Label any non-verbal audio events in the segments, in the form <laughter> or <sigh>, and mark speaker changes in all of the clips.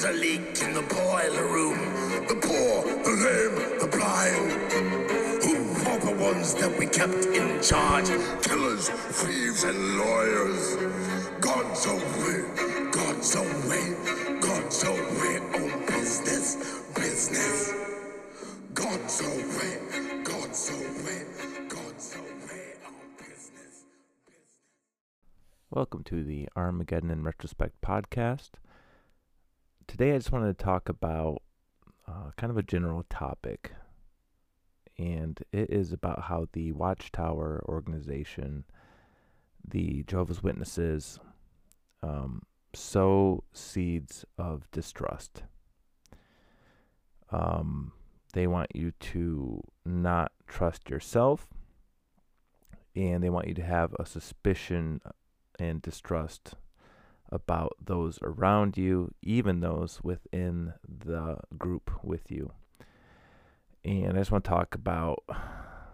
Speaker 1: There's a leak in the boiler room. The poor, the lame, the blind. Who are the ones that we kept in charge? Killers, thieves, and lawyers. God's away, God's away, God's away on business, business. God's away, God's away.
Speaker 2: Welcome to the Armageddon in Retrospect podcast. Today, I just wanted to talk about uh, kind of a general topic, and it is about how the Watchtower organization, the Jehovah's Witnesses, um, sow seeds of distrust. Um, they want you to not trust yourself, and they want you to have a suspicion and distrust about those around you, even those within the group with you. And I just want to talk about,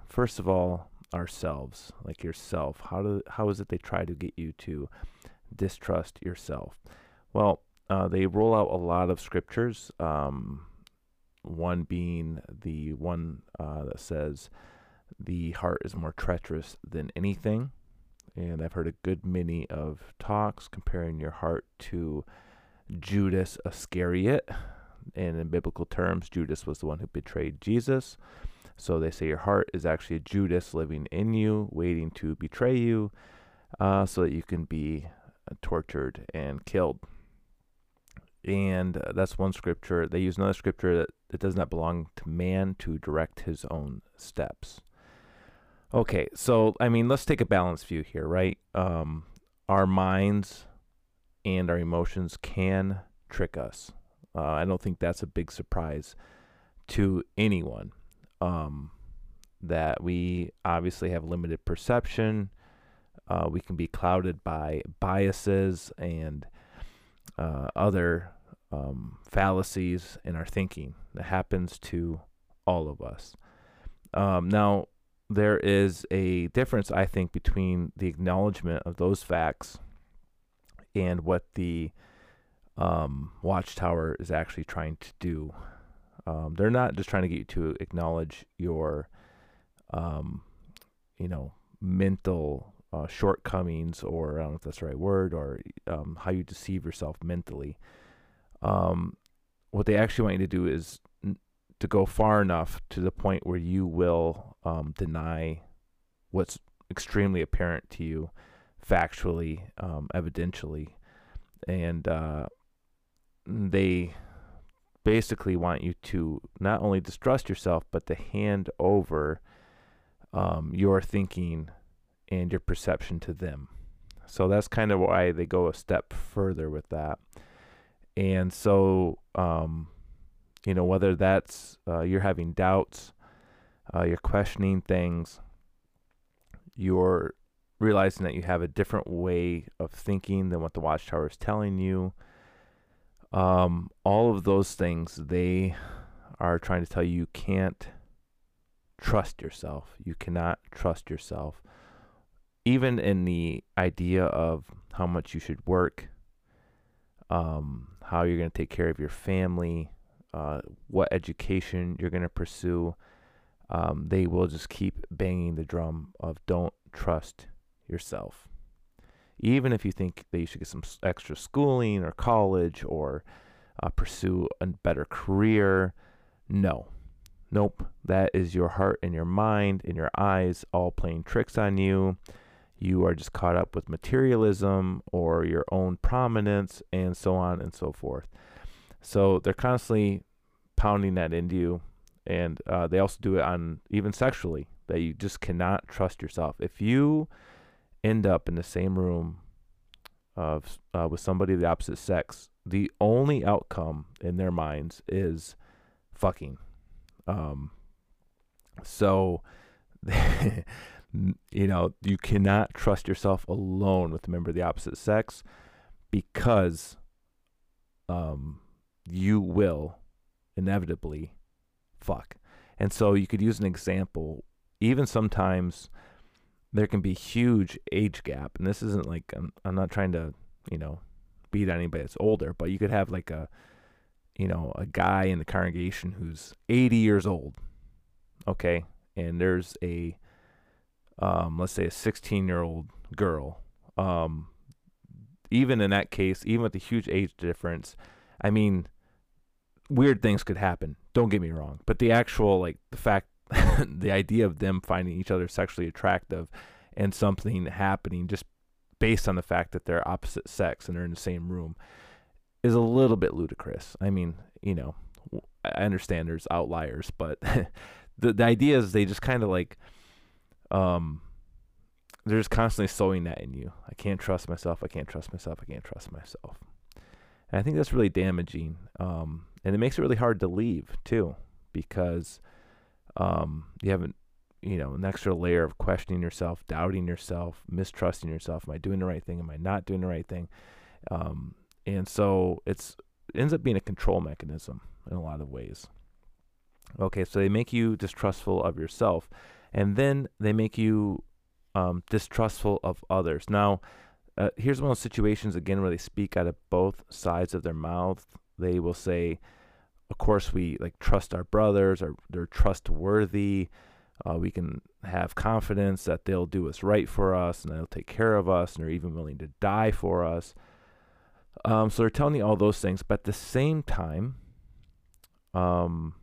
Speaker 2: first of all, ourselves, like yourself. How do how is it they try to get you to distrust yourself? Well, uh, they roll out a lot of scriptures. Um, one being the one uh, that says, "The heart is more treacherous than anything." And I've heard a good many of talks comparing your heart to Judas Iscariot. And in biblical terms, Judas was the one who betrayed Jesus. So they say your heart is actually a Judas living in you, waiting to betray you, uh, so that you can be uh, tortured and killed. And uh, that's one scripture. They use another scripture that it does not belong to man to direct his own steps. Okay, so I mean, let's take a balanced view here, right? Um, our minds and our emotions can trick us. Uh, I don't think that's a big surprise to anyone. Um, that we obviously have limited perception. Uh, we can be clouded by biases and uh, other um, fallacies in our thinking. That happens to all of us. Um, now, there is a difference, I think, between the acknowledgement of those facts and what the um, Watchtower is actually trying to do. Um, they're not just trying to get you to acknowledge your, um, you know, mental uh, shortcomings, or I don't know if that's the right word, or um, how you deceive yourself mentally. Um, what they actually want you to do is to go far enough to the point where you will um, deny what's extremely apparent to you factually, um, evidentially. And uh, they basically want you to not only distrust yourself, but to hand over um, your thinking and your perception to them. So that's kind of why they go a step further with that. And so, um, you know, whether that's uh, you're having doubts, uh, you're questioning things, you're realizing that you have a different way of thinking than what the Watchtower is telling you. Um, all of those things, they are trying to tell you you can't trust yourself. You cannot trust yourself. Even in the idea of how much you should work, um, how you're going to take care of your family, uh, what education you're going to pursue, um, they will just keep banging the drum of don't trust yourself. Even if you think that you should get some extra schooling or college or uh, pursue a better career, no. Nope. That is your heart and your mind and your eyes all playing tricks on you. You are just caught up with materialism or your own prominence and so on and so forth. So they're constantly pounding that into you. And uh, they also do it on even sexually, that you just cannot trust yourself. If you end up in the same room of uh, with somebody of the opposite sex, the only outcome in their minds is fucking. Um, so, <laughs> you know, you cannot trust yourself alone with a member of the opposite sex because um, you will inevitably fuck. And so you could use an example. Even sometimes there can be huge age gap, and this isn't like I'm, I'm not trying to you know beat anybody that's older, but you could have like a you know, a guy in the congregation who's 80 years old, okay, and there's a, um, let's say a 16 year old girl, um, even in that case, even with the huge age difference, I mean, weird things could happen. Don't get me wrong, but the actual like the fact, <laughs> the idea of them finding each other sexually attractive, and something happening just based on the fact that they're opposite sex and they're in the same room is a little bit ludicrous. I mean, you know, I understand there's outliers, but <laughs> the the idea is they just kind of like um they're just constantly sowing that in you. I can't trust myself. I can't trust myself. I can't trust myself. And I think that's really damaging. Um, and it makes it really hard to leave too, because um, you haven't, you know, an extra layer of questioning yourself, doubting yourself, mistrusting yourself. Am I doing the right thing? Am I not doing the right thing? Um, and so it's it ends up being a control mechanism in a lot of ways. Okay, so they make you distrustful of yourself, and then they make you um, distrustful of others. Now, uh, here's one of those situations again where they speak out of both sides of their mouth. They will say, "Of course, we like trust our brothers, or they're trustworthy. Uh, we can have confidence that they'll do us right for us, and they'll take care of us, and they're even willing to die for us." Um, so they're telling you all those things, but at the same time, um,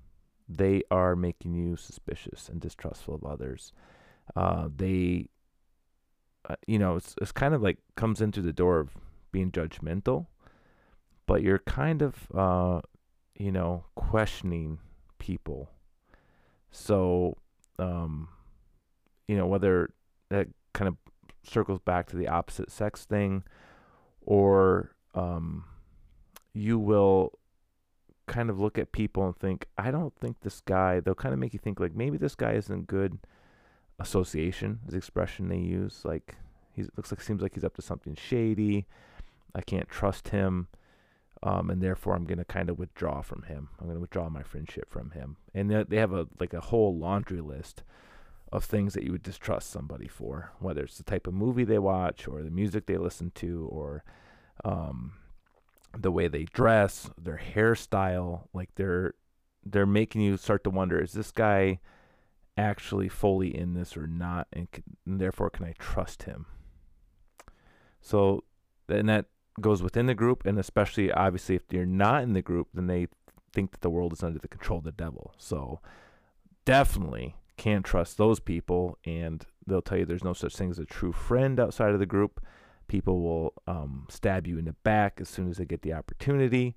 Speaker 2: they are making you suspicious and distrustful of others. Uh, they, uh, you know, it's it's kind of like comes into the door of being judgmental, but you're kind of, uh, you know, questioning people. So, um, you know, whether that kind of circles back to the opposite sex thing, or um, you will kind of look at people and think, I don't think this guy, they'll kind of make you think like maybe this guy isn't good association is the expression they use. Like he looks like seems like he's up to something shady. I can't trust him. Um, and therefore I'm gonna kind of withdraw from him. I'm gonna withdraw my friendship from him. And they have a like a whole laundry list of things that you would distrust somebody for, whether it's the type of movie they watch or the music they listen to or um, the way they dress, their hairstyle, like they're they're making you start to wonder: Is this guy actually fully in this or not? And, and therefore, can I trust him? So, and that goes within the group, and especially obviously if you're not in the group, then they think that the world is under the control of the devil. So, definitely can't trust those people, and they'll tell you there's no such thing as a true friend outside of the group people will um, stab you in the back as soon as they get the opportunity.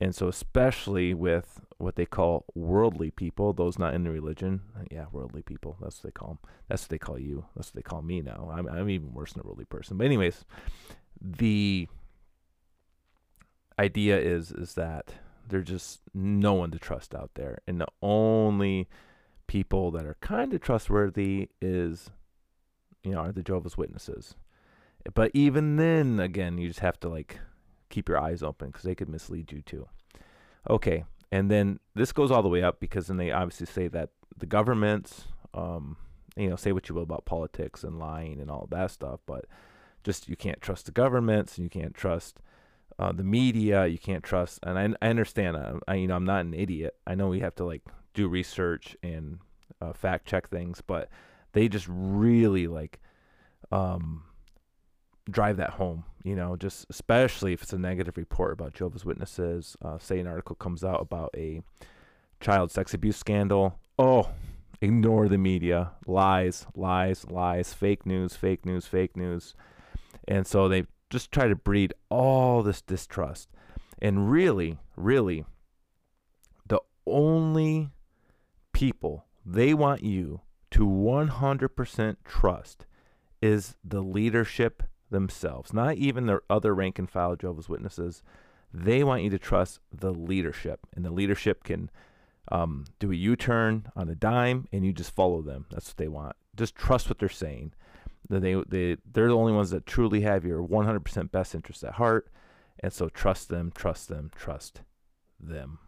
Speaker 2: And so, especially with what they call worldly people, those not in the religion, yeah, worldly people, that's what they call them. That's what they call you. That's what they call me now. I'm, I'm even worse than a worldly person. But, anyways, the idea is is that there's just no one to trust out there, and the only people that are kind of trustworthy is, you know, are the Jehovah's Witnesses. But even then, again, you just have to like keep your eyes open because they could mislead you too. Okay, and then this goes all the way up because then they obviously say that the governments, um, you know, say what you will about politics and lying and all that stuff, but just you can't trust the governments and you can't trust uh, the media. You can't trust, and I, I understand. I, I, you know, I'm not an idiot. I know we have to like do research and uh, fact check things, but they just really like um, drive that home. You know, just especially if it's a negative report about Jehovah's Witnesses. Uh, say an article comes out about a child sex abuse scandal. Oh, ignore the media. Lies, lies, lies. Fake news, fake news, fake news. And so they just try to breed all this distrust. And really, really, the only people they want you to 100% trust is the leadership themselves, not even their other rank and file Jehovah's Witnesses. They want you to trust the leadership, and the leadership can um, do a U turn on a dime, and you just follow them. That's what they want. Just trust what they're saying. They, they, they're the only ones that truly have your 100% best interest at heart. And so trust them, trust them, trust them.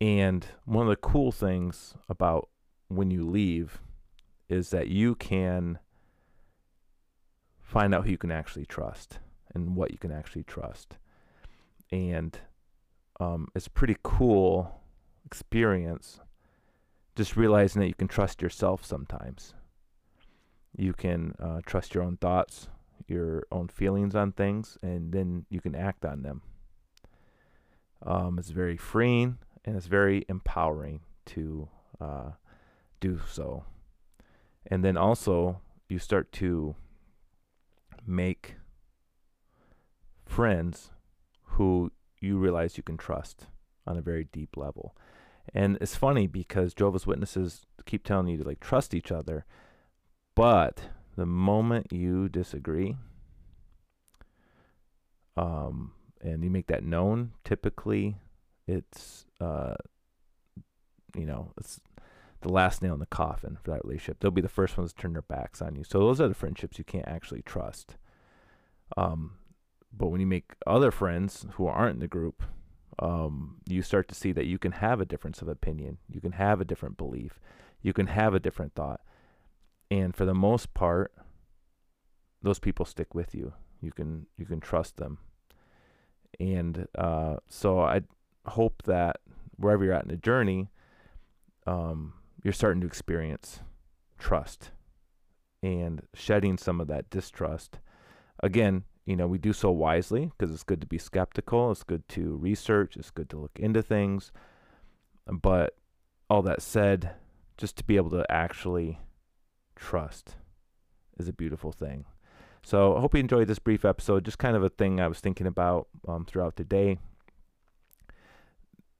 Speaker 2: And one of the cool things about when you leave is that you can find out who you can actually trust and what you can actually trust. And um, it's a pretty cool experience. Just realizing that you can trust yourself sometimes. You can uh, trust your own thoughts, your own feelings on things, and then you can act on them. Um, it's very freeing and it's very empowering to uh, do so. And then also, you start to make friends who you realize you can trust on a very deep level. And it's funny because Jehovah's Witnesses keep telling you to like trust each other, but the moment you disagree, um, and you make that known, typically it's uh, you know it's the last nail in the coffin for that relationship. They'll be the first ones to turn their backs on you. So those are the friendships you can't actually trust. Um, but when you make other friends who aren't in the group, um, you start to see that you can have a difference of opinion. You can have a different belief. You can have a different thought. And for the most part, those people stick with you. You can you can trust them. And uh, so I hope that wherever you're at in the journey, um, you're starting to experience trust and shedding some of that distrust. Again, you know, we do so wisely because it's good to be skeptical, it's good to research, it's good to look into things. But all that said, just to be able to actually trust is a beautiful thing. So I hope you enjoyed this brief episode. Just kind of a thing I was thinking about um, throughout the day.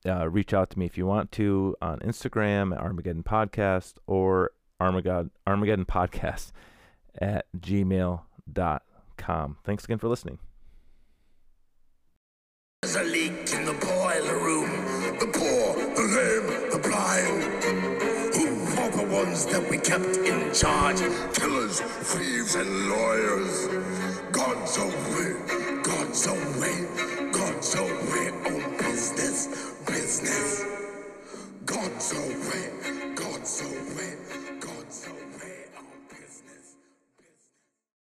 Speaker 2: Uh, reach out to me if you want to on Instagram at Armageddon Podcast or Armageddon, Armageddon Podcast <laughs> at gmail.com. Thanks again for listening.
Speaker 1: Ones that we kept in charge? Killers, thieves, and lawyers. God's away, God's away, God's away on business, business. God's away,